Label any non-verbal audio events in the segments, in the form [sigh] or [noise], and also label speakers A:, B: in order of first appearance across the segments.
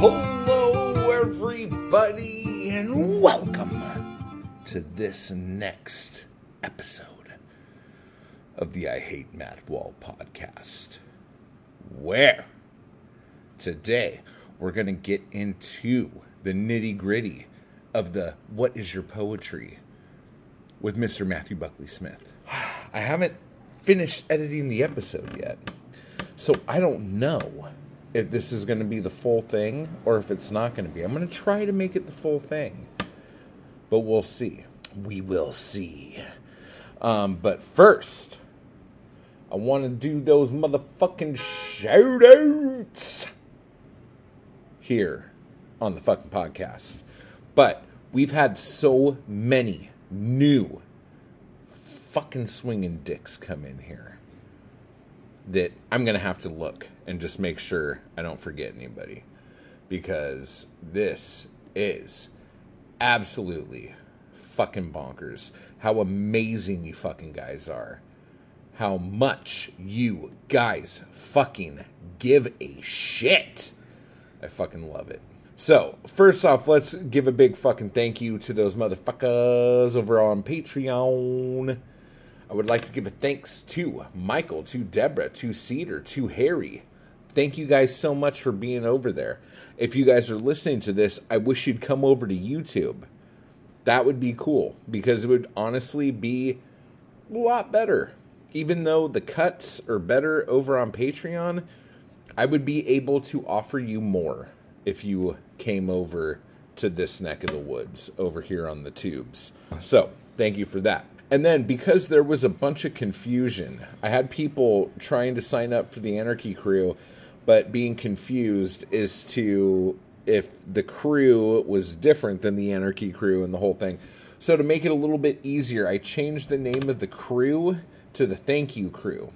A: Hello, everybody, and welcome to this next episode of the I Hate Matt Wall podcast. Where today we're going to get into the nitty gritty of the What is Your Poetry with Mr. Matthew Buckley Smith. [sighs] I haven't finished editing the episode yet, so I don't know if this is going to be the full thing or if it's not going to be. I'm going to try to make it the full thing, but we'll see. We will see. Um, but first, I want to do those motherfucking shout outs here on the fucking podcast. But we've had so many new fucking swinging dicks come in here that I'm going to have to look and just make sure I don't forget anybody because this is absolutely fucking bonkers how amazing you fucking guys are. How much you guys fucking give a shit. I fucking love it. So, first off, let's give a big fucking thank you to those motherfuckers over on Patreon. I would like to give a thanks to Michael, to Deborah, to Cedar, to Harry. Thank you guys so much for being over there. If you guys are listening to this, I wish you'd come over to YouTube. That would be cool because it would honestly be a lot better. Even though the cuts are better over on Patreon, I would be able to offer you more if you came over to this neck of the woods over here on the tubes. So, thank you for that. And then because there was a bunch of confusion, I had people trying to sign up for the Anarchy crew, but being confused as to if the crew was different than the Anarchy crew and the whole thing. So to make it a little bit easier, I changed the name of the crew to the Thank You crew.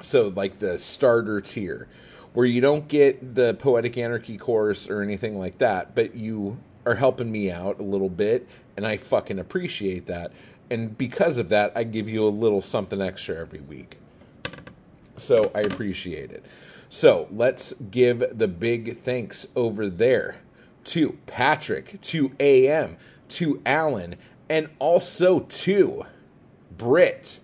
A: So like the starter tier where you don't get the poetic anarchy course or anything like that, but you are helping me out a little bit, and I fucking appreciate that. And because of that, I give you a little something extra every week. So I appreciate it. So let's give the big thanks over there to Patrick, to AM, to Alan, and also to Britt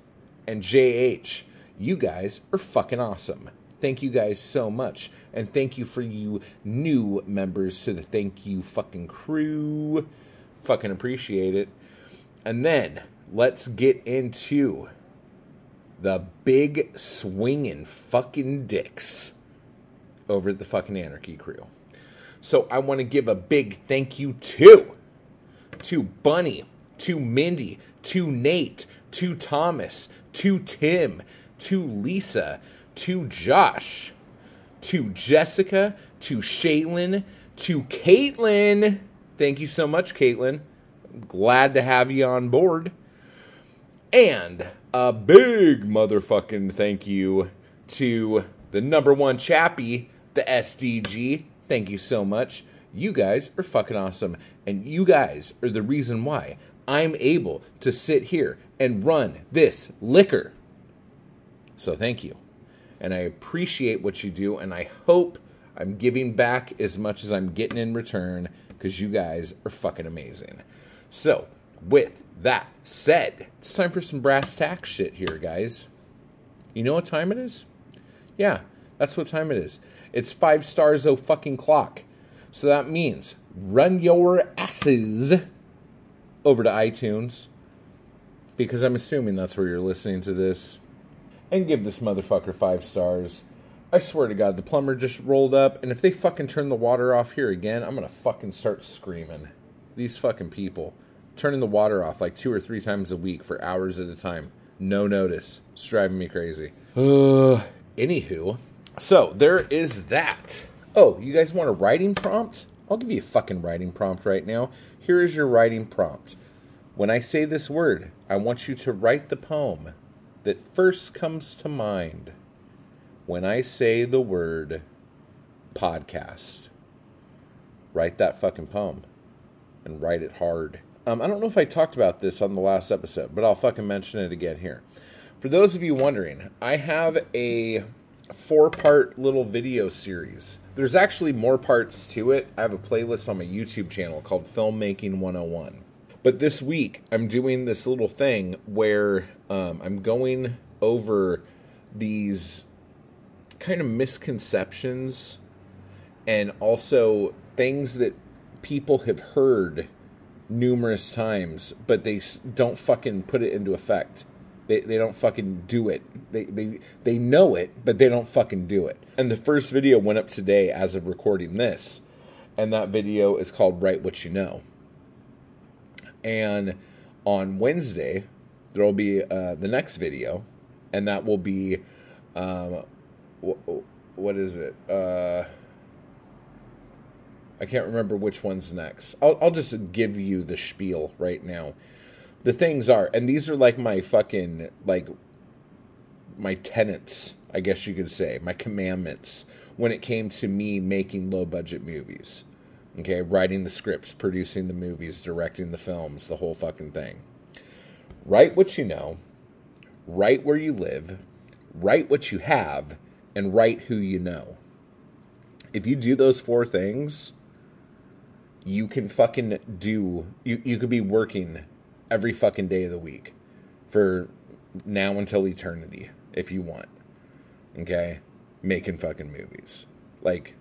A: and JH. You guys are fucking awesome. Thank you guys so much. And thank you for you new members to the thank you fucking crew. Fucking appreciate it. And then let's get into the big swinging fucking dicks over at the fucking Anarchy crew. So I want to give a big thank you to to Bunny, to Mindy, to Nate, to Thomas, to Tim, to Lisa, to Josh, to Jessica, to Shaylin, to Caitlin. Thank you so much, Caitlin. Glad to have you on board. And a big motherfucking thank you to the number one chappie, the SDG. Thank you so much. You guys are fucking awesome. And you guys are the reason why I'm able to sit here and run this liquor. So thank you and I appreciate what you do, and I hope I'm giving back as much as I'm getting in return because you guys are fucking amazing. So, with that said, it's time for some brass tack shit here, guys. You know what time it is? Yeah, that's what time it is. It's five stars oh fucking clock. So that means run your asses over to iTunes because I'm assuming that's where you're listening to this and give this motherfucker five stars. I swear to God, the plumber just rolled up, and if they fucking turn the water off here again, I'm gonna fucking start screaming. These fucking people turning the water off like two or three times a week for hours at a time. No notice. It's driving me crazy. Uh, [sighs] anywho, so there is that. Oh, you guys want a writing prompt? I'll give you a fucking writing prompt right now. Here is your writing prompt. When I say this word, I want you to write the poem that first comes to mind when I say the word podcast. Write that fucking poem and write it hard. Um, I don't know if I talked about this on the last episode, but I'll fucking mention it again here. For those of you wondering, I have a four part little video series. There's actually more parts to it. I have a playlist on my YouTube channel called Filmmaking 101. But this week, I'm doing this little thing where um, I'm going over these kind of misconceptions and also things that people have heard numerous times, but they don't fucking put it into effect. They, they don't fucking do it. They, they they know it, but they don't fucking do it. And the first video went up today as of recording this, and that video is called "Write What You Know." And on Wednesday, there will be uh, the next video, and that will be, um, wh- what is it? Uh, I can't remember which one's next. I'll, I'll just give you the spiel right now. The things are, and these are like my fucking, like, my tenets, I guess you could say, my commandments when it came to me making low budget movies. Okay, writing the scripts, producing the movies, directing the films, the whole fucking thing. Write what you know, write where you live, write what you have, and write who you know. If you do those four things, you can fucking do you you could be working every fucking day of the week for now until eternity if you want. Okay? Making fucking movies. Like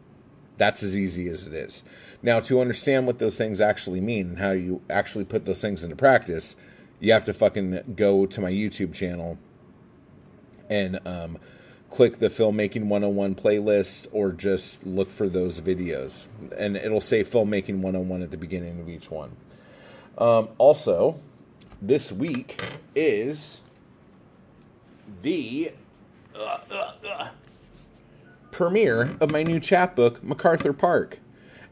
A: that's as easy as it is. Now to understand what those things actually mean and how you actually put those things into practice, you have to fucking go to my YouTube channel and um click the filmmaking 101 playlist or just look for those videos. And it'll say filmmaking 101 at the beginning of each one. Um, also this week is the uh, uh, uh, premiere of my new chapbook macarthur park.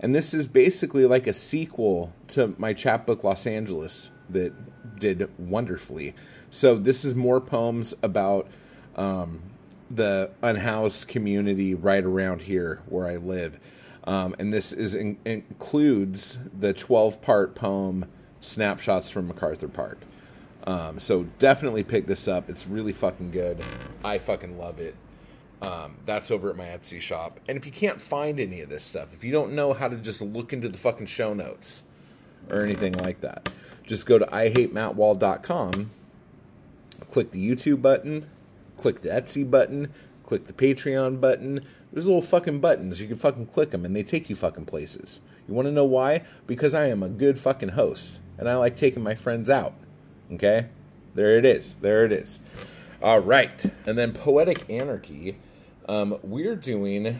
A: And this is basically like a sequel to my chapbook los angeles that did wonderfully. So this is more poems about um, the unhoused community right around here where I live. Um, and this is in, includes the 12 part poem Snapshots from MacArthur Park. Um, so definitely pick this up. It's really fucking good. I fucking love it. Um, that's over at my Etsy shop. And if you can't find any of this stuff, if you don't know how to just look into the fucking show notes or anything like that, just go to ihatemattwall.com, click the YouTube button, click the Etsy button, click the Patreon button. There's little fucking buttons. You can fucking click them and they take you fucking places. You want to know why? Because I am a good fucking host and I like taking my friends out. Okay? There it is. There it is. All right. And then Poetic Anarchy. Um, we're doing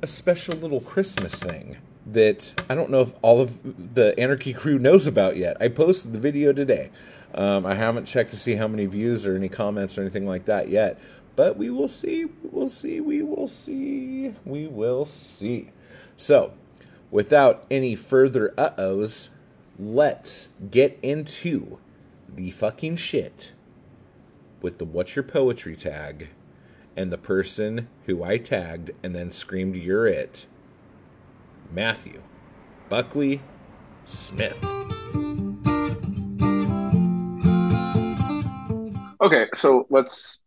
A: a special little Christmas thing that I don't know if all of the Anarchy crew knows about yet. I posted the video today. Um, I haven't checked to see how many views or any comments or anything like that yet, but we will see. We'll see. We will see. We will see. So, without any further uh ohs, let's get into the fucking shit with the What's Your Poetry tag and the person who I tagged and then screamed, You're it. Matthew Buckley Smith.
B: Okay, so let's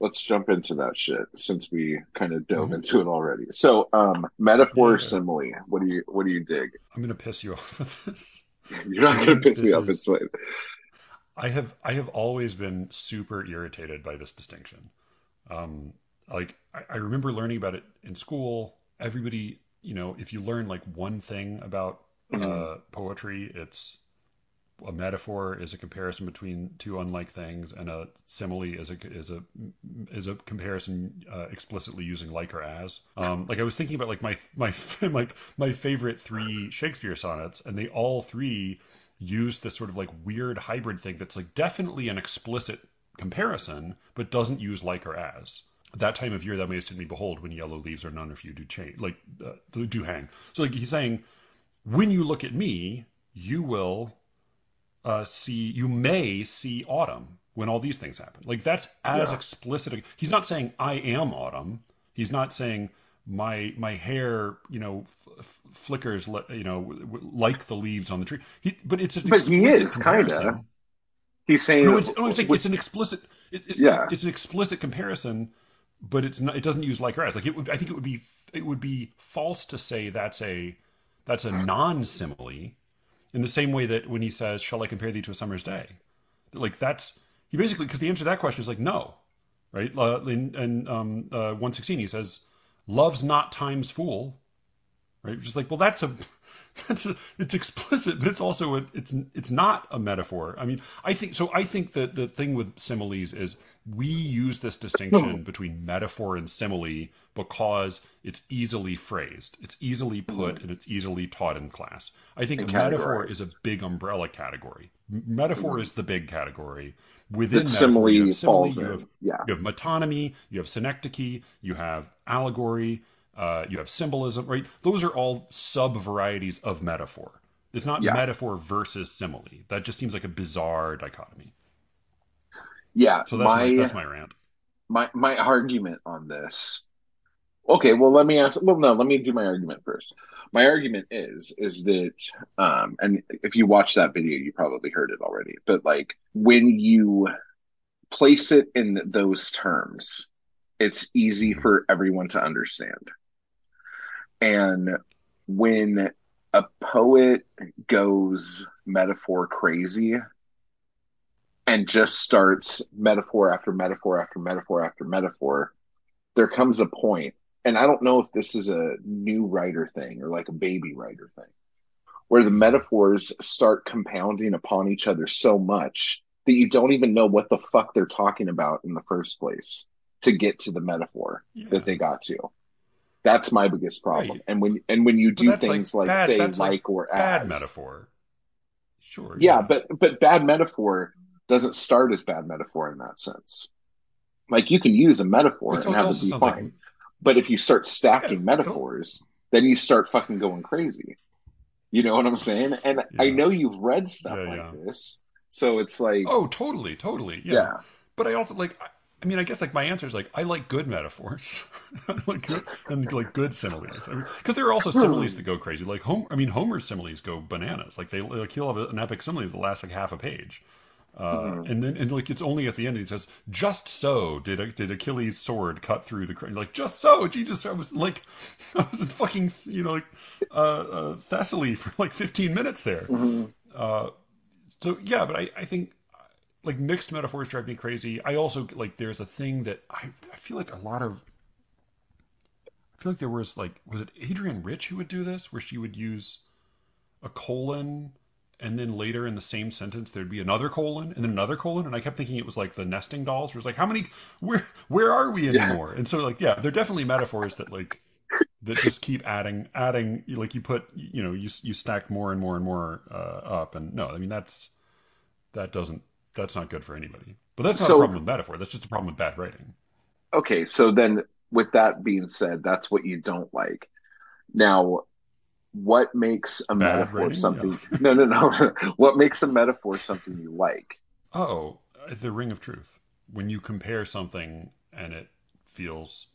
B: let's jump into that shit since we kind of dove mm-hmm. into it already. So, um, metaphor yeah. simile. What do you what do you dig?
C: I'm gonna piss you off with this. [laughs]
B: You're not gonna piss me off. It's fine.
C: I have I have always been super irritated by this distinction. Um, like I, I remember learning about it in school. Everybody, you know, if you learn like one thing about mm-hmm. uh, poetry, it's a metaphor is a comparison between two unlike things, and a simile is a is a is a comparison uh, explicitly using like or as. Um, like I was thinking about like my my [laughs] like my favorite three Shakespeare sonnets, and they all three use this sort of like weird hybrid thing that's like definitely an explicit comparison, but doesn't use like or as. That time of year thou mayest in me behold when yellow leaves are none of you do change like uh, do hang. So like he's saying, when you look at me, you will uh, see you may see autumn when all these things happen. Like that's as yeah. explicit. He's not saying I am autumn. He's not saying my my hair, you know, f- flickers, you know, like the leaves on the tree. He, but it's an
B: but he is kind of. He's saying
C: no, it's, no, it's, like, it's an explicit. it's, yeah. it's an explicit comparison but it's not. It doesn't use like or as. Like it would. I think it would be. It would be false to say that's a that's a non simile, in the same way that when he says, "Shall I compare thee to a summer's day?" Like that's he basically because the answer to that question is like no, right? Uh, in, in um, uh, one sixteen, he says, "Love's not time's fool," right? Just like well, that's a [laughs] that's a, it's explicit, but it's also a, it's it's not a metaphor. I mean, I think so. I think that the thing with similes is we use this distinction between metaphor and simile because it's easily phrased, it's easily mm-hmm. put, and it's easily taught in class. I think metaphor is a big umbrella category. Metaphor mm-hmm. is the big category. Within metaphor, you
B: simile
C: have simile,
B: falls
C: you have
B: Yeah.
C: you have metonymy, you have synecdoche, you have allegory, uh, you have symbolism, right? Those are all sub varieties of metaphor. It's not
B: Yeah.
C: metaphor versus simile. That just seems like a bizarre dichotomy.
B: Yeah.
C: So that's
B: my,
C: my, that's my rant.
B: my my argument on this. Okay, well let me ask well no, let me do my argument first. My argument is is that um and if you watch that video you probably heard it already, but like when you place it in those terms, it's easy for everyone to understand. And when a poet goes metaphor crazy and just starts metaphor after metaphor after metaphor after metaphor, there comes a point, and I don't know if this is a new writer thing or like a baby writer thing, where the metaphors start compounding upon each other so much that you don't even know what the fuck they're talking about in the first place to get to the metaphor
C: Yeah.
B: that they got to. That's my biggest problem.
C: Right.
B: And when and when you do
C: that's like
B: things like,
C: bad-
B: say like,
C: like
B: or
C: Bad
B: as,
C: metaphor. Sure.
B: yeah, but but bad metaphor doesn't start as bad metaphor in that sense. Like you can use a metaphor
C: It's
B: and have it be fine,
C: like
B: but if you start stacking
C: Yeah,
B: metaphors, then you start fucking going crazy. You know what I'm saying? And I know you've read stuff
C: Yeah,
B: like
C: yeah.
B: this, so it's like,
C: oh, totally, totally. Yeah.
B: yeah,
C: But I also like. I- mean, I guess like my answer is like I like good metaphors, [laughs] like good, and like good similes. I mean, because there are also similes that go crazy. Like Homer, I mean, Homer's similes go bananas. Like they like he'll have an epic simile that lasts like half a page, uh,
B: Mhm.
C: and then and like it's only at the end he says, "Just so did did Achilles' sword cut through the crane." Like just so, Jesus, I was like, [laughs] I was in fucking you know like uh, uh, Thessaly for like fifteen minutes there.
B: Mhm.
C: Uh, so yeah, but I, I think like mixed metaphors drive me crazy. I also like there's a thing that I, I feel like a lot of I feel like there was like was it Adrienne Rich who would do this where she would use a colon and then later in the same sentence there'd be another colon and then another colon and I kept thinking it was like the nesting dolls where it's like how many where where are we
B: Yeah.
C: anymore? And so like yeah, they're definitely metaphors that like that just keep adding adding like you put you know you you stack more and more and more uh, up and no, I mean that's that doesn't that's not good for anybody. But that's not
B: So-
C: a problem with metaphor. That's just a problem with bad writing.
B: okay. So then, with that being said, that's what you don't like. Now, what makes a
C: Bad
B: metaphor
C: writing?
B: something? [laughs] No, no, no. [laughs] what makes a metaphor something you like?
C: Oh, the ring of truth. When you compare something and it feels,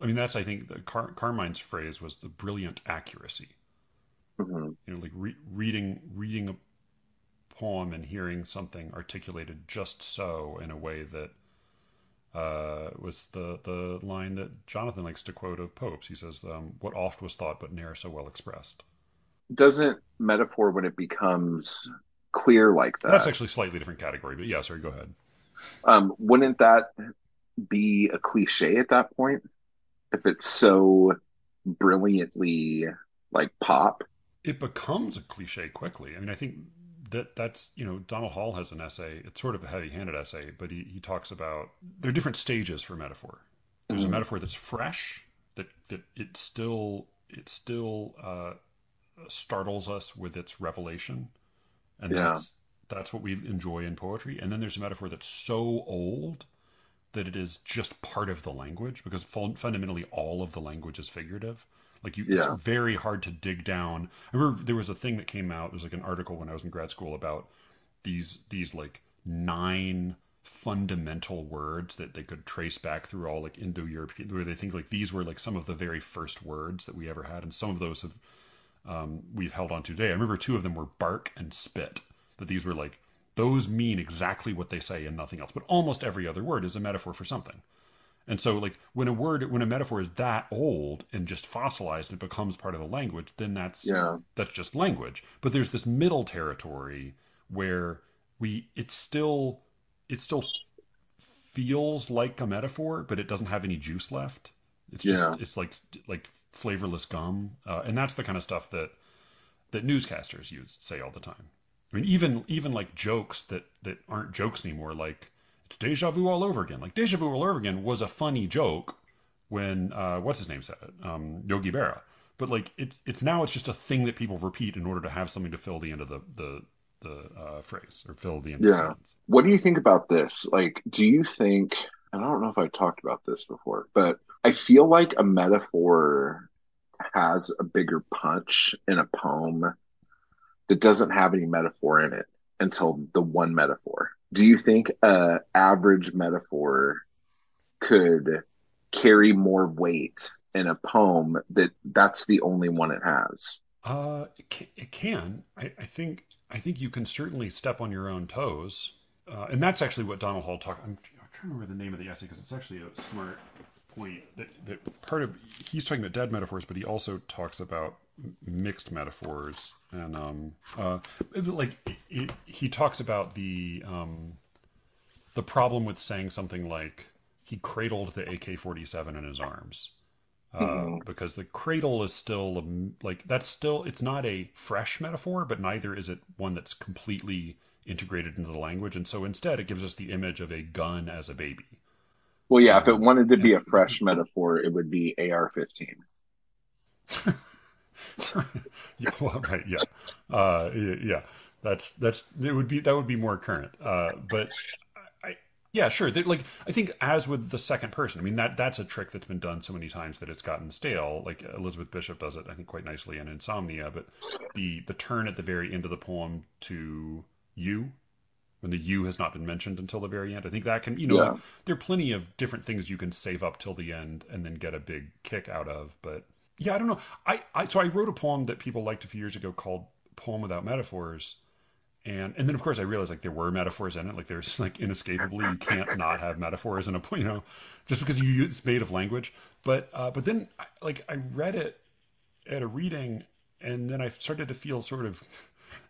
C: I mean, that's I think the Car- Carmine's phrase was the brilliant accuracy.
B: Mhm.
C: You know, like re- reading reading a poem and hearing something articulated just so in a way that uh, was the the line that Jonathan likes to quote of Pope's. He says, um, "What oft was thought, but ne'er so well expressed."
B: Doesn't metaphor when it becomes clear like that?
C: That's actually a slightly different category, but yeah, sorry, go ahead.
B: um, wouldn't that be a cliche at that point? If it's so brilliantly like pop.
C: it becomes a cliche quickly. I mean, I think that that's you know Donald Hall has an essay. It's sort of a heavy-handed essay, but he he talks about there are different stages for metaphor. There's
B: Mhm.
C: a metaphor that's fresh, that that it still it still uh, startles us with its revelation, and
B: Yeah.
C: that's that's what we enjoy in poetry. And then there's a metaphor that's so old that it is just part of the language because fundamentally all of the language is figurative. Like you,
B: Yeah.
C: it's very hard to dig down. I remember there was a thing that came out. It was like an article when I was in grad school about these these like nine fundamental words that they could trace back through all like Indo-European, where they think like these were like some of the very first words that we ever had, and some of those have um, we've held on to today. I remember two of them were bark and spit. That these were like those mean exactly what they say and nothing else. But almost every other word is a metaphor for something. And so, like when a word, when a metaphor is that old and just fossilized, it becomes part of the language. Then that's
B: Yeah.
C: that's just language. But there's this middle territory where we it's still it still feels like a metaphor, but it doesn't have any juice left. It's just
B: Yeah.
C: it's like like flavorless gum, uh, and that's the kind of stuff that that newscasters use say all the time. I mean, even even like jokes that that aren't jokes anymore, like it's deja vu all over again. Like deja vu all over again was a funny joke when uh, what's his name said it, um, Yogi Berra. But like it's it's now it's just a thing that people repeat in order to have something to fill the end of the the the uh, phrase or fill the end of the
B: Yeah.
C: sentence.
B: What do you think about this? Like, do you think, and I don't know if I've talked about this before, but I feel like a metaphor has a bigger punch in a poem that doesn't have any metaphor in it until the one metaphor. Do you think a average metaphor could carry more weight in a poem that that's the only one it has?
C: Uh, it can. I, I think. I think you can certainly step on your own toes, uh, and that's actually what Donald Hall talked. I'm, I'm trying to remember the name of the essay because it's actually a smart point. That, that part of he's talking about dead metaphors, but he also talks about mixed metaphors, and um, uh, like it, it, he talks about the um, the problem with saying something like he cradled the AK-47 in his arms uh,
B: Mhm.
C: because the cradle is still um, like that's still it's not a fresh metaphor, but neither is it one that's completely integrated into the language, and so instead it gives us the image of a gun as a baby.
B: Well, yeah, if it wanted to be a fresh metaphor, it would be AR-15. [laughs] [laughs]
C: yeah, well, right, yeah, uh, yeah. That's that's it would be that would be more current. Uh, but I, yeah, sure. They- Like I think as with the second person, I mean that that's a trick that's been done so many times that it's gotten stale. Like Elizabeth Bishop does it, I think, quite nicely in Insomnia. But the the turn at the very end of the poem to you. When the you has not been mentioned until the very end, I think that can, you know,
B: Yeah.
C: there are plenty of different things you can save up till the end and then get a big kick out of. But yeah, I don't know. I, I so I wrote a poem that people liked a few years ago called "Poem Without Metaphors," and and then of course I realized like there were metaphors in it. Like there's like inescapably you can't not have metaphors in a you know just because you use- it's made of language. But uh, but then like I read it at a reading, and then I started to feel sort of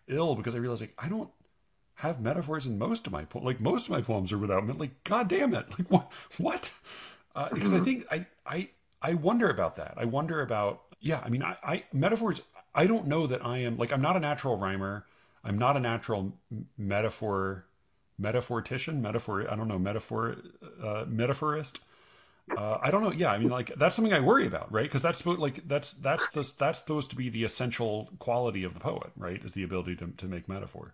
C: ill because I realized like I don't have metaphors in most of my po- like most of my poems are without like god damn it like what what uh, because I [clears throat] think I I I wonder about that I wonder about yeah I mean I, I metaphors I don't know that I am like I'm not a natural rhymer I'm not a natural m- metaphor metaphortician metaphor I don't know metaphor uh, metaphorist uh, I don't know. Yeah, I mean, like that's something I worry about, right? Because that's supposed like that's that's the, that's supposed to be the essential quality of the poet, right? Is the ability to to make metaphor.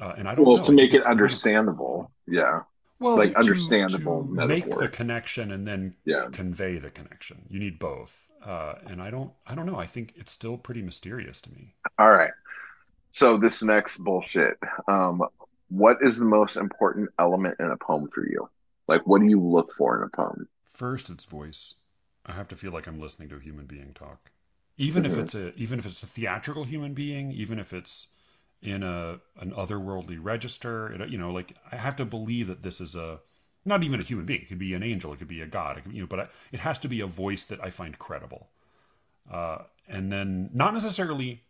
C: Uh, and I don't
B: Well,
C: know.
B: to make it
C: it's kind of-
B: understandable. Yeah.
C: Well,
B: like,
C: to-
B: understandable
C: to make
B: metaphor.
C: the connection and then
B: Yeah.
C: convey the connection. You need both. Uh, and I don't, I don't know. I think it's still pretty mysterious to me.
B: All right. So this next bullshit. Um, what is the most important element in a poem for you? Like, what do you look for in a poem?
C: First, it's voice. I have to feel like I'm listening to a human being talk, even if
B: Mhm.
C: it's a even if it's a theatrical human being, even if it's in a an otherworldly register. It, you know, like I have to believe that this is a not even a human being. It could be an angel. It could be a god. It could, you know, but I, it has to be a voice that I find credible. Uh, and then not necessarily,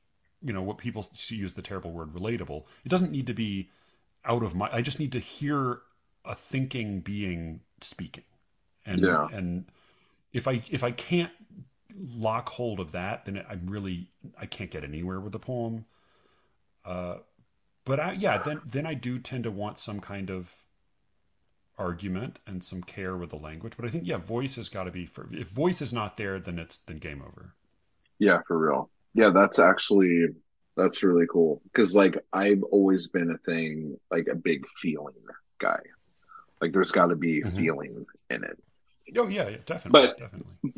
C: you know, what people use the terrible word relatable. It doesn't need to be out of my. I just need to hear a thinking being speaking, and
B: Yeah.
C: and if I if I can't lock hold of that, then I'm really I can't get anywhere with the poem. Uh, but I, yeah, then then I do tend to want some kind of argument and some care with the language. But I think yeah, voice has got to be for if voice is not there, then it's then game over.
B: Yeah, for real. Yeah, that's actually that's really cool because like I've always been a thing like a big feeling guy. Like there's got to be
C: Mhm.
B: feeling in it.
C: Oh yeah, yeah definitely,
B: But-
C: definitely.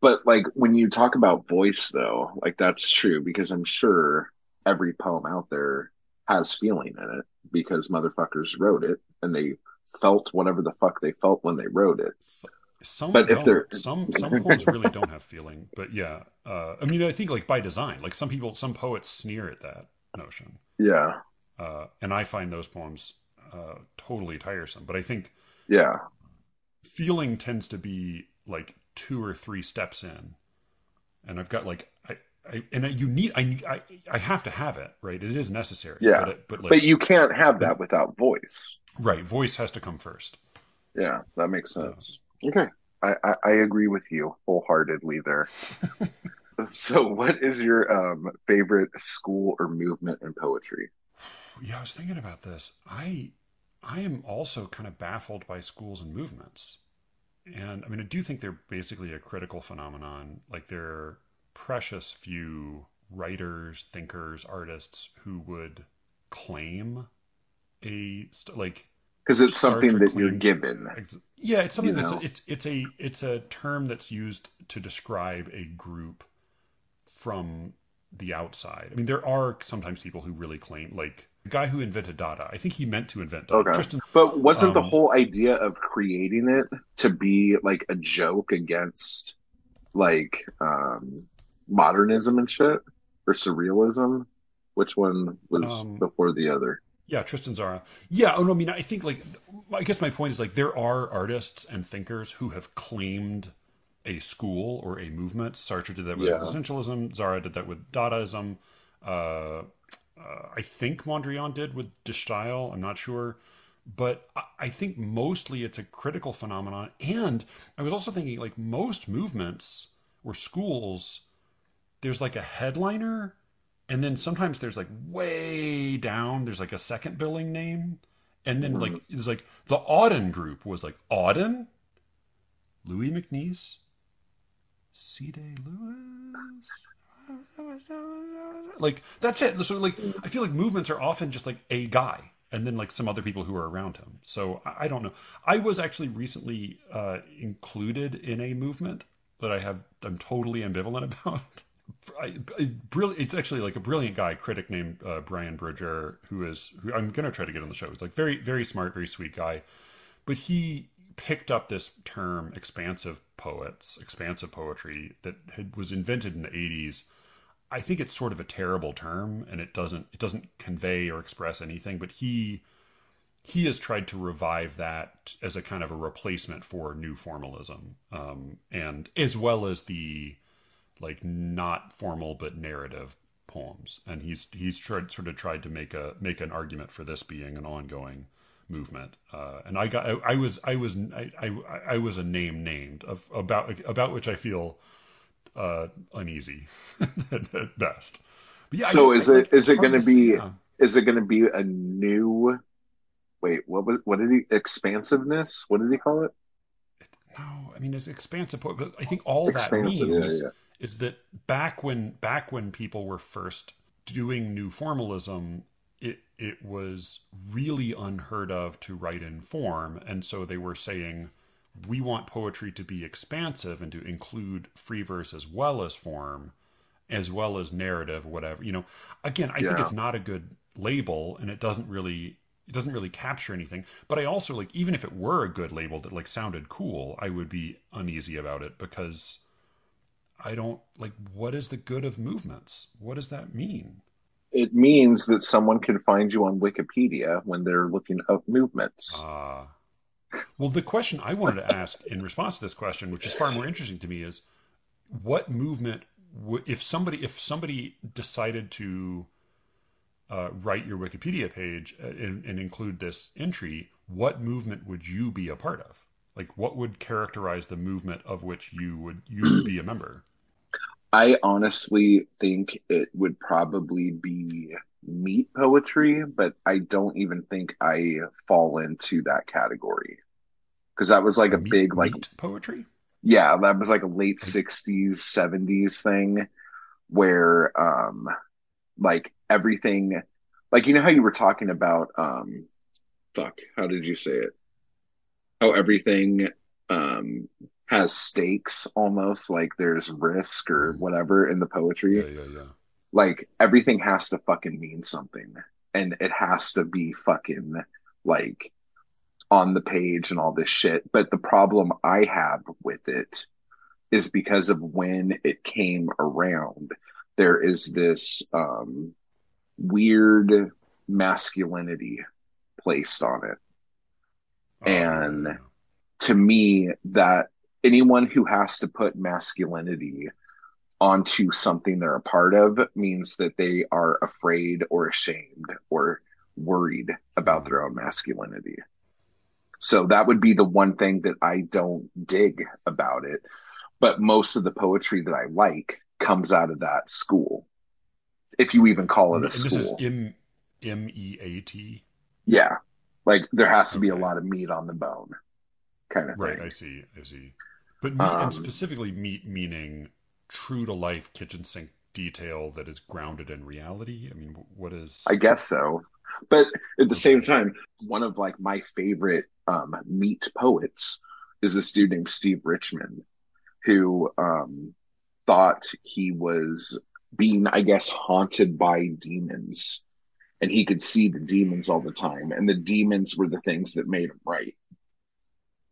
B: But like when you talk about voice though, like that's true because I'm sure every poem out there has feeling in it because motherfuckers wrote it and they felt whatever the fuck they felt when they wrote it.
C: Some
B: But
C: don't.
B: they're-
C: some some poems really don't have feeling. But yeah, uh, I mean, I think like by design, like some people, some poets sneer at that notion,
B: Yeah.
C: uh, and I find those poems uh, totally tiresome. But I think
B: Yeah.
C: feeling tends to be like two or three steps in, and I've got like I. And you need I, I I have to have it right it is necessary
B: Yeah.
C: but, it, but like
B: But you can't have that without voice.
C: right voice has to come first
B: Yeah, that makes sense. Okay. I, I, I agree with you wholeheartedly there. [laughs] so what is your um favorite school or movement in poetry?
C: Yeah, I was thinking about this. I I am also kind of baffled by schools and movements. And I mean I do think they're basically a critical phenomenon. Like there are precious few writers, thinkers, artists who would claim a st- like
B: Because it's something
C: Sartre
B: that you're given.
C: yeah, it's something
B: You
C: that's it's it's a it's a term that's used to describe a group from the outside. I mean, there are sometimes people who really claim like the guy who invented Dada. I think he meant to invent Dada.
B: Okay.
C: Tristan
B: But wasn't the
C: Um,
B: whole idea of creating it to be like a joke against like um modernism and shit? Or surrealism? Which one was
C: Um,
B: before the other?
C: Yeah, Tristan Tzara. Yeah, oh no, I mean, I think like, I guess my point is like there are artists and thinkers who have claimed a school or a movement. Sartre did that with
B: Yeah.
C: existentialism. Tzara did that with Dadaism. Uh, uh, I think Mondrian did with De Stijl. I'm not sure, but I, I think mostly it's a critical phenomenon. And I was also thinking like most movements or schools, there's like a headliner and then sometimes there's like way down there's like a second billing name and then like it's like the auden group was like auden louis MacNeice c.d lewis [laughs] like that's it. So like i feel like movements are often just like a guy and then like some other people who are around him. So i, I don't know. I was actually recently uh included in a movement that i have i'm totally ambivalent [laughs] about brilliant. It's actually like a brilliant guy, critic named uh, Brian Brodeur, who is who I'm gonna try to get on the show. He's like very, very smart, very sweet guy, but he picked up this term, expansive poets, expansive poetry, that had, was invented in the '80s. I think it's sort of a terrible term, and it doesn't it doesn't convey or express anything. But he he has tried to revive that as a kind of a replacement for new formalism, um, and as well as the like not formal but narrative poems and he's he's tried sort of tried to make a make an argument for this being an ongoing movement uh, and I got I, I was I was I, I I was a name named of about about which I feel uh, uneasy [laughs] at best. But yeah,
B: So
C: just
B: is it-
C: it's
B: it gonna
C: to
B: be-
C: yeah.
B: Is it gonna be a new wait, what was what did he expansiveness? What did he call it?
C: No, I mean it's expansive, but I think all that
B: Expansive, yeah,
C: means
B: yeah.
C: Is that back when back when people were first doing new formalism, it it was really unheard of to write in form, and so they were saying we want poetry to be expansive and to include free verse as well as form, as well as narrative, whatever. You know, again, I think it's not a good label, and it doesn't really it doesn't really capture anything. But I also like even if it were a good label that like sounded cool, I would be uneasy about it because I don't like what is the good of movements? What does that mean?
B: It means that someone can find you on Wikipedia when they're looking up movements.
C: Uh, well, the question I wanted to ask in response to this question, which is far more interesting to me, is what movement would if somebody if somebody decided to uh, write your Wikipedia page uh, and, and include this entry, what movement would you be a part of? Like, what would characterize the movement of which you would you would be a member?
B: I honestly think it would probably be meat poetry, but I don't even think I fall into that category. Because that was like a
C: Meat-
B: big, like,
C: poetry.
B: yeah, that was like a late 60s, 70s thing where, um, like everything, like, you know how you were talking about, um, fuck, how did you say it? How everything, um, has stakes almost, like there's risk or whatever in the poetry
C: Yeah, yeah, yeah.
B: like everything has to fucking mean something and it has to be fucking like on the page and all this shit but the problem i have with it is because of when it came around there is this um weird masculinity placed on it
C: Oh,
B: And-
C: yeah, yeah.
B: to me that anyone who has to put masculinity onto something they're a part of means that they are afraid or ashamed or worried about their own masculinity. So that would be the one thing that I don't dig about it. But most of the poetry that I like comes out of that school. If you even call it a
C: and
B: school.
C: this is M E A T.
B: yeah. Like there has to be a lot of meat on the bone kind of
C: Right,
B: thing.
C: I see, I see. But meat,
B: Um,
C: and specifically meat meaning true to life kitchen sink detail that is grounded in reality. I mean, what is?
B: I guess so. But at the same time, one of like my favorite um, meat poets is this dude named Steve Richmond, who um, thought he was being, I guess, haunted by demons, and he could see the demons all the time, and the demons were the things that made him write.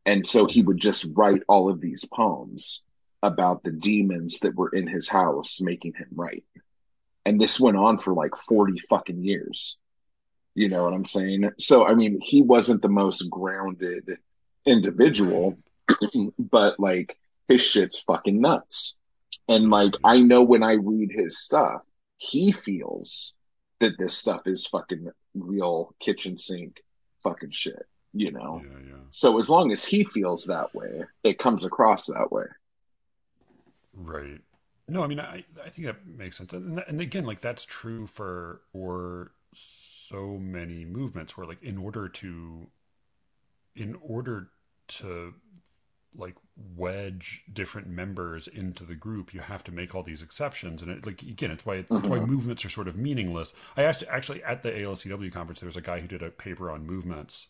B: And so he would just write all of these poems about the demons that were in his house making him write. And this went on for like 40 fucking years. You know what I'm saying? So, I mean, he wasn't the most grounded individual, [clears throat] but like his shit's fucking nuts. And like, I know when I read his stuff, he feels that this stuff is fucking real kitchen sink fucking shit, you know?
C: yeah, yeah.
B: So as long as he feels that way, it comes across that way.
C: Right. No, I mean, I, I think that makes sense. And, and again, like that's true for, for so many movements where like in order to, in order to like wedge different members into the group, you have to make all these exceptions. And it, like, again, it's why, it's, it's why
B: Mhm.
C: movements are sort of meaningless. I asked actually at the ALSCW conference, there was a guy who did a paper on movements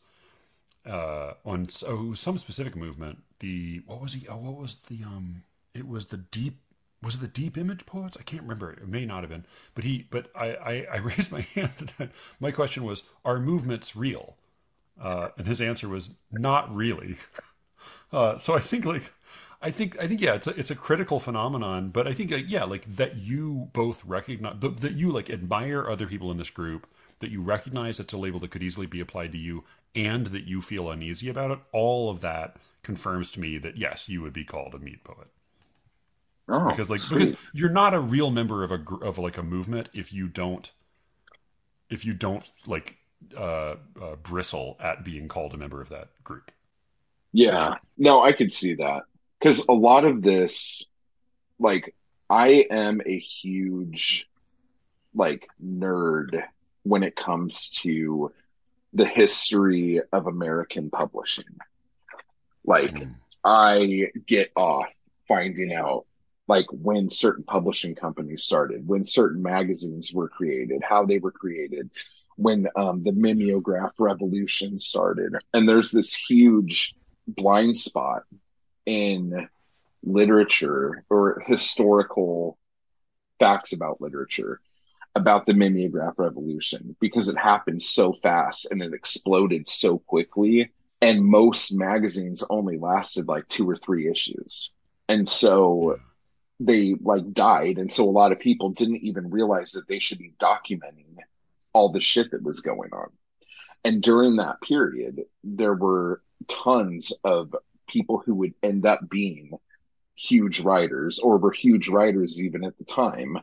C: uh on so some specific movement the what was he oh what was the um it was the deep was it the deep image poets? I can't remember. It may not have been. But he but i i, I [laughs] raised my hand. And [laughs] my question was are movements real? Uh and his answer was not really. [laughs] Uh so i think like I think I think yeah, it's a, it's a critical phenomenon, but I think like, yeah, like that you both recognize that you like admire other people in this group, that you recognize it's a label that could easily be applied to you, and that you feel uneasy about it. All of that confirms to me that yes, you would be called a meat poet
B: Oh,
C: because like
B: sweet.
C: because you're not a real member of a of like a movement if you don't if you don't like uh, uh bristle at being called a member of that group.
B: Yeah, no, I could see that because a lot of this, like, I am a huge, like, nerd when it comes to the history of American publishing. Like,
C: Mm.
B: I get off finding out, like, when certain publishing companies started, when certain magazines were created, how they were created, when um, the mimeograph revolution started. And there's this huge blind spot in literature or historical facts about literature about the mimeograph revolution because it happened so fast and it exploded so quickly. And most magazines only lasted like two or three issues. And so they like died. And so a lot of people didn't even realize that they should be documenting all the shit that was going on. And during that period there were tons of people who would end up being huge writers or were huge writers even at the time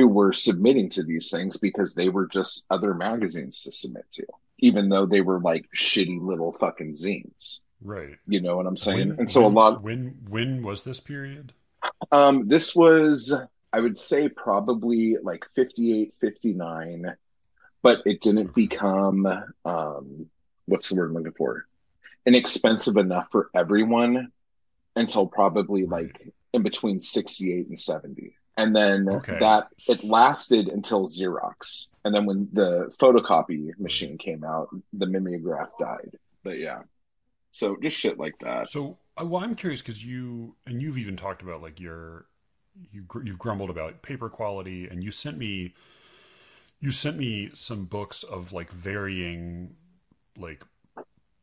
B: who were submitting to these things because they were just other magazines to submit to even though they were like shitty little fucking zines
C: Right.
B: you know what i'm saying
C: When-
B: and so a
C: when-
B: lot
C: When when was this period?
B: um this was i would say probably like 58 59 but it didn't
C: Okay.
B: become um what's the word i'm looking for inexpensive enough for everyone until probably
C: Right.
B: like in between 68 and 70 and then
C: Okay.
B: that it lasted until xerox. And then when the photocopy machine came out the mimeograph died. But yeah. So just shit like that.
C: So, uh, well, I'm curious because you and you've even talked about like your you you've grumbled about paper quality, and you sent me you sent me some books of like varying like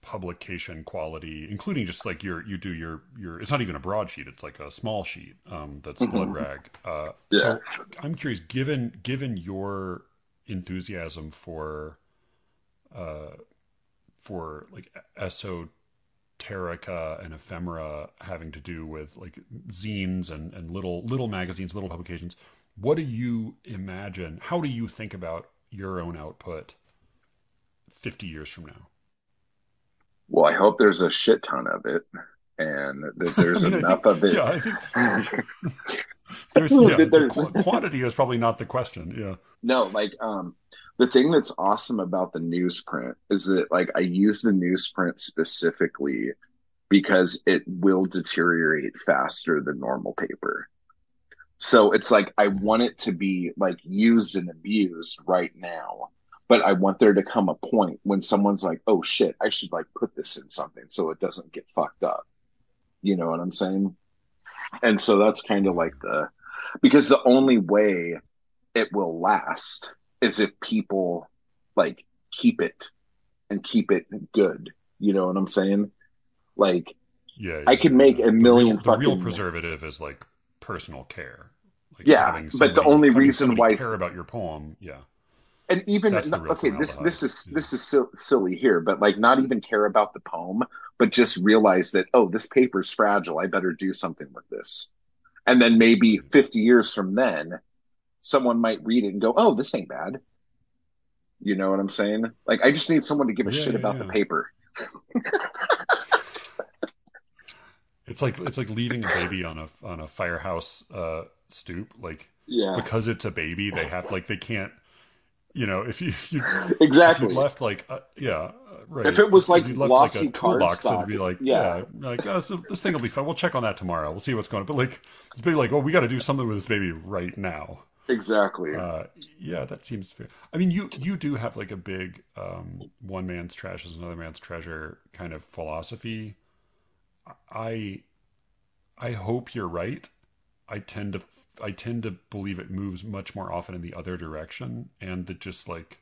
C: publication quality, including just like your you do your your it's not even a broadsheet, it's like a small sheet um, that's
B: Mhm.
C: blood rag. Uh,
B: Yeah.
C: So I'm curious, given given your enthusiasm for uh, for like esoterica and ephemera having to do with like zines and, and little little magazines, little publications. What do you imagine? How do you think about your own output 50 years from now?
B: Well, I hope there's a shit ton of it and that there's [laughs] enough of it. Yeah, I think [laughs]
C: there's, yeah, there's quantity is probably not the question. Yeah.
B: No, like um the thing that's awesome about the newsprint is that like I use the newsprint specifically because it will deteriorate faster than normal paper. So it's like I want it to be like used and abused right now, but I want there to come a point when someone's like, "Oh shit, I should like put this in something so it doesn't get fucked up." You know what I'm saying? And so that's kind of like the because the only way it will last is if people like keep it and keep it good. You know what I'm saying? Like,
C: yeah, yeah
B: I could make a million.
C: Real,
B: fucking...
C: the real preservative is like personal care. Like
B: yeah, but the only reason why
C: care about your poem, yeah.
B: And even okay, this this is yeah. this is silly here, but like not even care about the poem, but just realize that oh, this paper's fragile. I better do something with this. And then maybe 50 years from then, someone might read it and go, "Oh, this ain't bad." You know what I'm saying? Like, I just need someone to give a yeah, shit yeah, about the paper. [laughs]
C: it's like it's like leaving a baby on a on a firehouse uh, stoop. Like,
B: yeah,
C: because it's a baby, they have like they can't. You know, if you, [laughs] if you
B: exactly
C: if left like uh, yeah, uh, right.
B: If it was like left, glossy like, a toolbox,
C: it'd be like yeah, yeah like oh, so this thing will be fine. We'll check on that tomorrow. We'll see what's going on. But like it's big like, oh, we got to do something with this baby right now.
B: Exactly.
C: Uh, yeah, that seems fair. I mean, you you do have like a big um, one man's trash is another man's treasure kind of philosophy. I I hope you're right. I tend to I tend to believe it moves much more often in the other direction, and that just like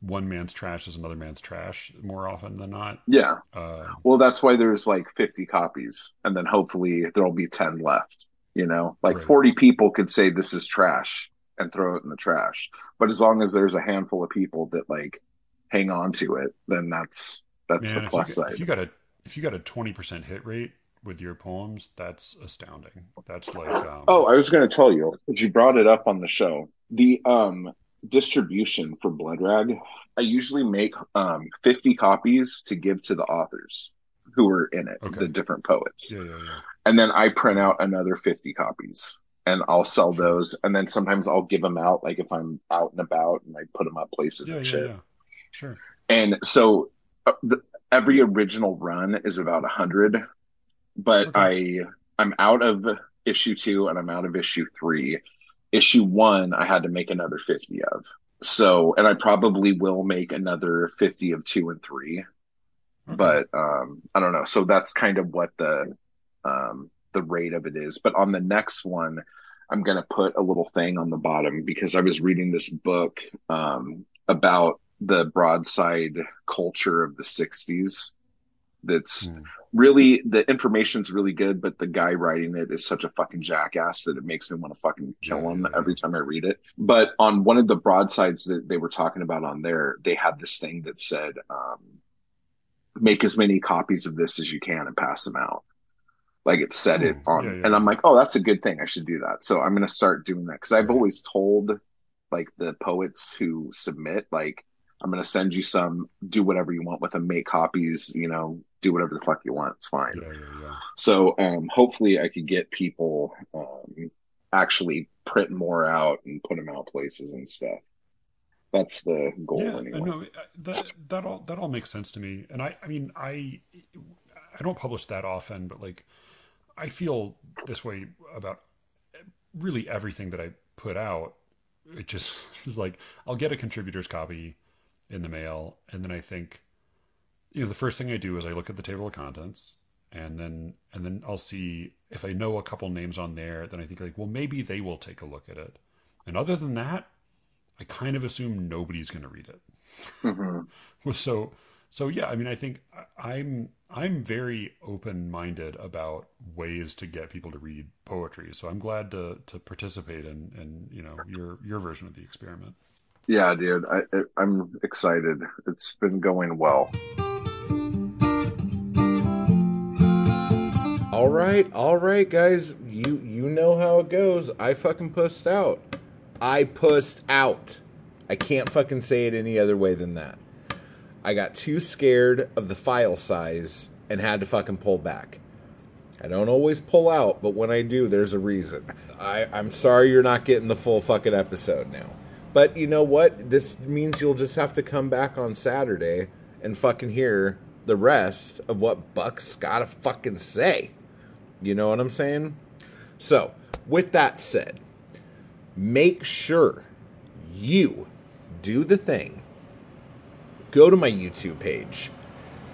C: one man's trash is another man's trash more often than not.
B: Yeah. Uh, well, that's why there's like 50 copies, and then hopefully there'll be 10 left. You know, like right. 40 people could say this is trash and throw it in the trash. But as long as there's a handful of people that like hang on to it, then that's that's Man, the plus
C: if
B: you, side.
C: If you got a if you got a 20% hit rate with your poems, that's astounding. That's like um...
B: Oh, I was going to tell you, because you brought it up on the show. The um distribution for Blood Rag, I usually make um 50 copies to give to the authors who were in it, okay. the different poets.
C: Yeah, yeah, yeah
B: and then I print out another 50 copies and I'll sell those. And then sometimes I'll give them out, like if I'm out and about and I put them up places and shit.
C: Yeah. Sure.
B: And so uh, the, every original run is about a hundred, but okay. I, I'm out of issue two and I'm out of issue three. Issue one, I had to make another 50 of. So, and I probably will make another 50 of two and three. Okay. But um, I don't know. So that's kind of what the um, the rate of it is. But on the next one, I'm going to put a little thing on the bottom because I was reading this book um, about the broadside culture of the 60s. That's mm. Really, the information's really good, but the guy writing it is such a fucking jackass that it makes me want to fucking kill him every time I read it. But on one of the broadsides that they were talking about on there, they had this thing that said, um, make as many copies of this as you can and pass them out like it said it hmm. on, yeah, yeah. and I'm like, oh, that's a good thing. I should do that. So I'm gonna start doing that because I've always told like the poets who submit, like, I'm gonna send you some, do whatever you want with them, make copies, you know, do whatever the fuck you want. It's fine.
C: Yeah,
B: so um, hopefully I could get people um, actually print more out and put them out places and stuff. That's the goal.
C: Yeah,
B: anyway.
C: no, that that all that all makes sense to me. And I, I mean, I I don't publish that often, but like I feel this way about really everything that I put out. It just [laughs] is like I'll get a contributor's copy in the mail, and then I think, you know, the first thing I do is I look at the table of contents, and then and then I'll see if I know a couple names on there. Then I think like, well, maybe they will take a look at it. And other than that, I kind of assume nobody's going to read it.
B: Mm-hmm. [laughs]
C: so so yeah, I mean, I think I'm I'm very open minded about ways to get people to read poetry. So I'm glad to to participate in in you know your your version of the experiment.
B: Yeah, dude, I I'm excited. It's been going well.
A: All right, all right, guys. You you know how it goes. I fucking pussed out. I pussed out. I can't fucking say it any other way than that. I got too scared of the file size and had to fucking pull back. I don't always pull out, but when I do, there's a reason. I, I'm sorry you're not getting the full fucking episode now. But you know what? This means you'll just have to come back on Saturday and fucking hear the rest of what Buck's gotta fucking say. You know what I'm saying? So, with that said, make sure you do the thing. Go to my YouTube page,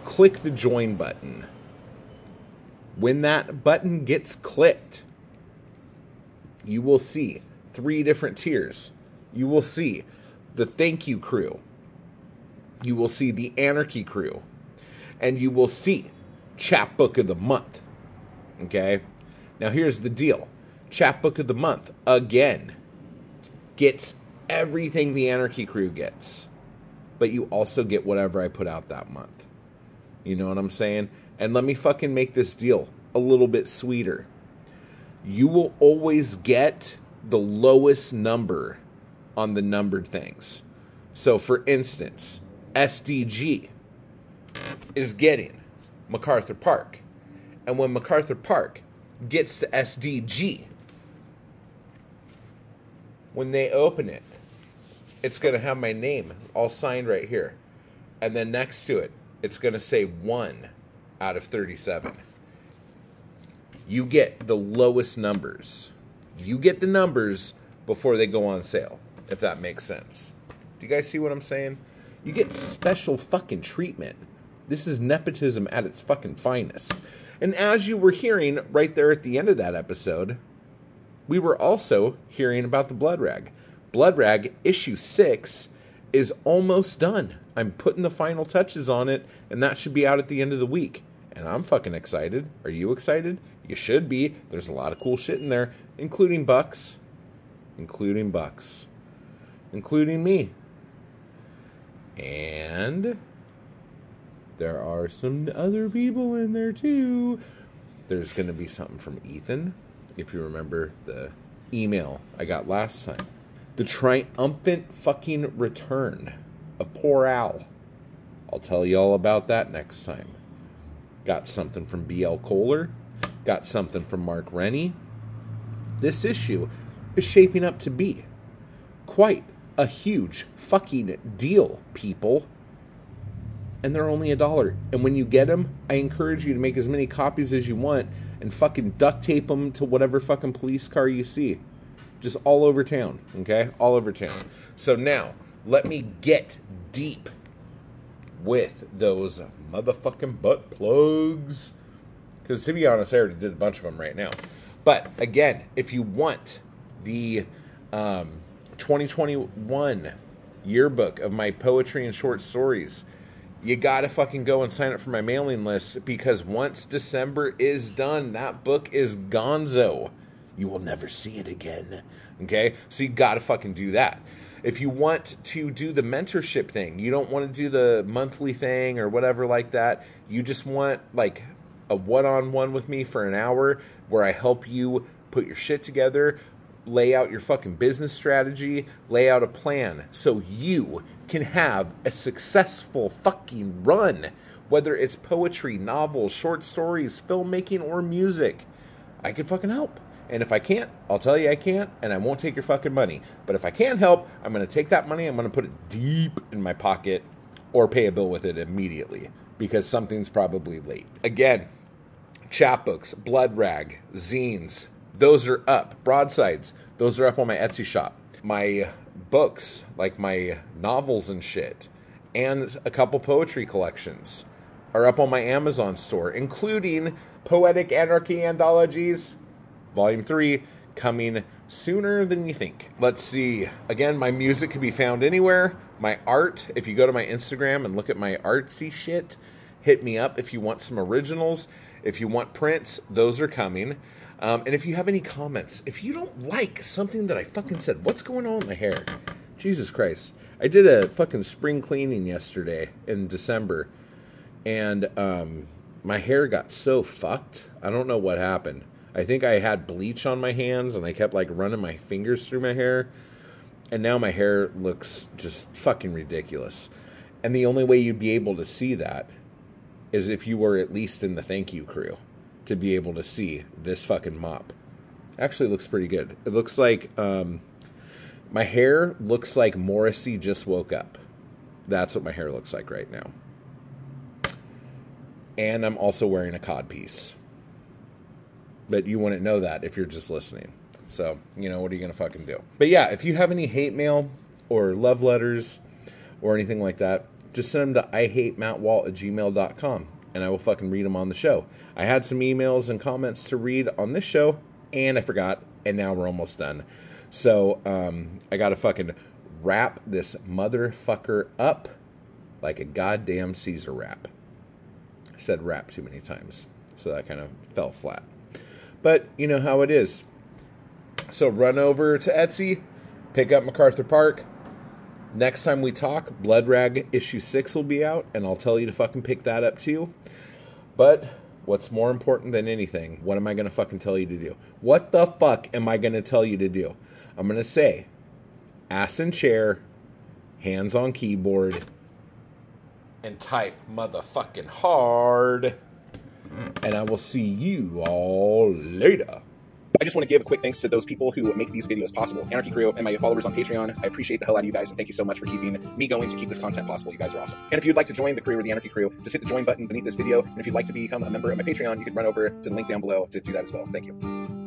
A: click the join button. When that button gets clicked, you will see three different tiers. You will see the thank you crew. You will see the anarchy crew. And you will see chapbook of the month. Okay? Now here's the deal. Chapbook of the month again gets everything the anarchy crew gets. But you also get whatever I put out that month. You know what I'm saying? And let me fucking make this deal a little bit sweeter. You will always get the lowest number on the numbered things. So, for instance, SDG is getting MacArthur Park. And when MacArthur Park gets to SDG, when they open it, it's going to have my name all signed right here. And then next to it, it's going to say 1 out of 37. You get the lowest numbers. You get the numbers before they go on sale, if that makes sense. Do you guys see what I'm saying? You get special fucking treatment. This is nepotism at its fucking finest. And as you were hearing right there at the end of that episode, we were also hearing about the Blood Rag. Blood Rag issue 6 is almost done. I'm putting the final touches on it, and that should be out at the end of the week. And I'm fucking excited. Are you excited? You should be. There's a lot of cool shit in there, including Bucks, including Bucks, including me. And there are some other people in there too. There's going to be something from Ethan, if you remember the email I got last time. The triumphant fucking return of poor Al. I'll tell you all about that next time. Got something from B.L. Kohler. Got something from Mark Rennie. This issue is shaping up to be quite a huge fucking deal, people. And they're only a dollar. And when you get them, I encourage you to make as many copies as you want and fucking duct tape them to whatever fucking police car you see. Just all over town, okay? All over town. So now, let me get deep with those motherfucking butt plugs. Because to be honest, I already did a bunch of them right now. But again, if you want the um, 2021 yearbook of my poetry and short stories, you gotta fucking go and sign up for my mailing list because once December is done, that book is gonzo. You will never see it again. Okay? So you gotta fucking do that. If you want to do the mentorship thing, you don't want to do the monthly thing or whatever like that, you just want like a one on one with me for an hour where I help you put your shit together, lay out your fucking business strategy, lay out a plan so you can have a successful fucking run, whether it's poetry, novels, short stories, filmmaking, or music. I can fucking help. And if I can't, I'll tell you I can't, and I won't take your fucking money. But if I can help, I'm to take that money, I'm to put it deep in my pocket or pay a bill with it immediately because something's probably late. Again, chapbooks, blood rag, zines, those are up. Broadsides, those are up on my Etsy shop. My books, like my novels and shit, and a couple poetry collections are up on my Amazon store, including Poetic Anarchy Anthologies, Volume 3, coming sooner than you think. Let's see. Again, my music can be found anywhere. My art, if you go to my Instagram and look at my artsy shit, hit me up if you want some originals. If you want prints, those are coming. Um, and if you have any comments, if you don't like something that I fucking said, what's going on with my hair? Jesus Christ. I did a fucking spring cleaning yesterday in December. And um, my hair got so fucked. I don't know what happened. I think I had bleach on my hands and I kept like running my fingers through my hair. And now my hair looks just fucking ridiculous. And the only way you'd be able to see that is if you were at least in the thank you crew to be able to see this fucking mop. Actually looks pretty good. It looks like um, my hair looks like Morrissey just woke up. That's what my hair looks like right now. And I'm also wearing a cod piece. But you wouldn't know that if you're just listening. So, you know, what are you going to fucking do? But yeah, if you have any hate mail or love letters or anything like that, just send them to I hate at gmail.com and I will fucking read them on the show. I had some emails and comments to read on this show and I forgot, and now we're almost done. So um, I got to fucking wrap this motherfucker up like a goddamn Caesar wrap. I said wrap too many times, so that kind of fell flat. But you know how it is. So run over to Etsy, pick up MacArthur Park. Next time we talk, Blood Rag issue 6 will be out, and I'll tell you to fucking pick that up too. But what's more important than anything? What am I to fucking tell you to do? What the fuck am I to tell you to do? I'm to say ass in chair, hands on keyboard, and type motherfucking hard. And I will see you all later. I just want to give a quick thanks to those people who make these videos possible. Anarchy Crew and my followers on Patreon. I appreciate the hell out of you guys. And thank you so much for keeping me going to keep this content possible. You guys are awesome. And if you'd like to join the crew or the Anarchy Crew, just hit the join button beneath this video. And if you'd like to become a member of my Patreon, you can run over to the link down below to do that as well. Thank you.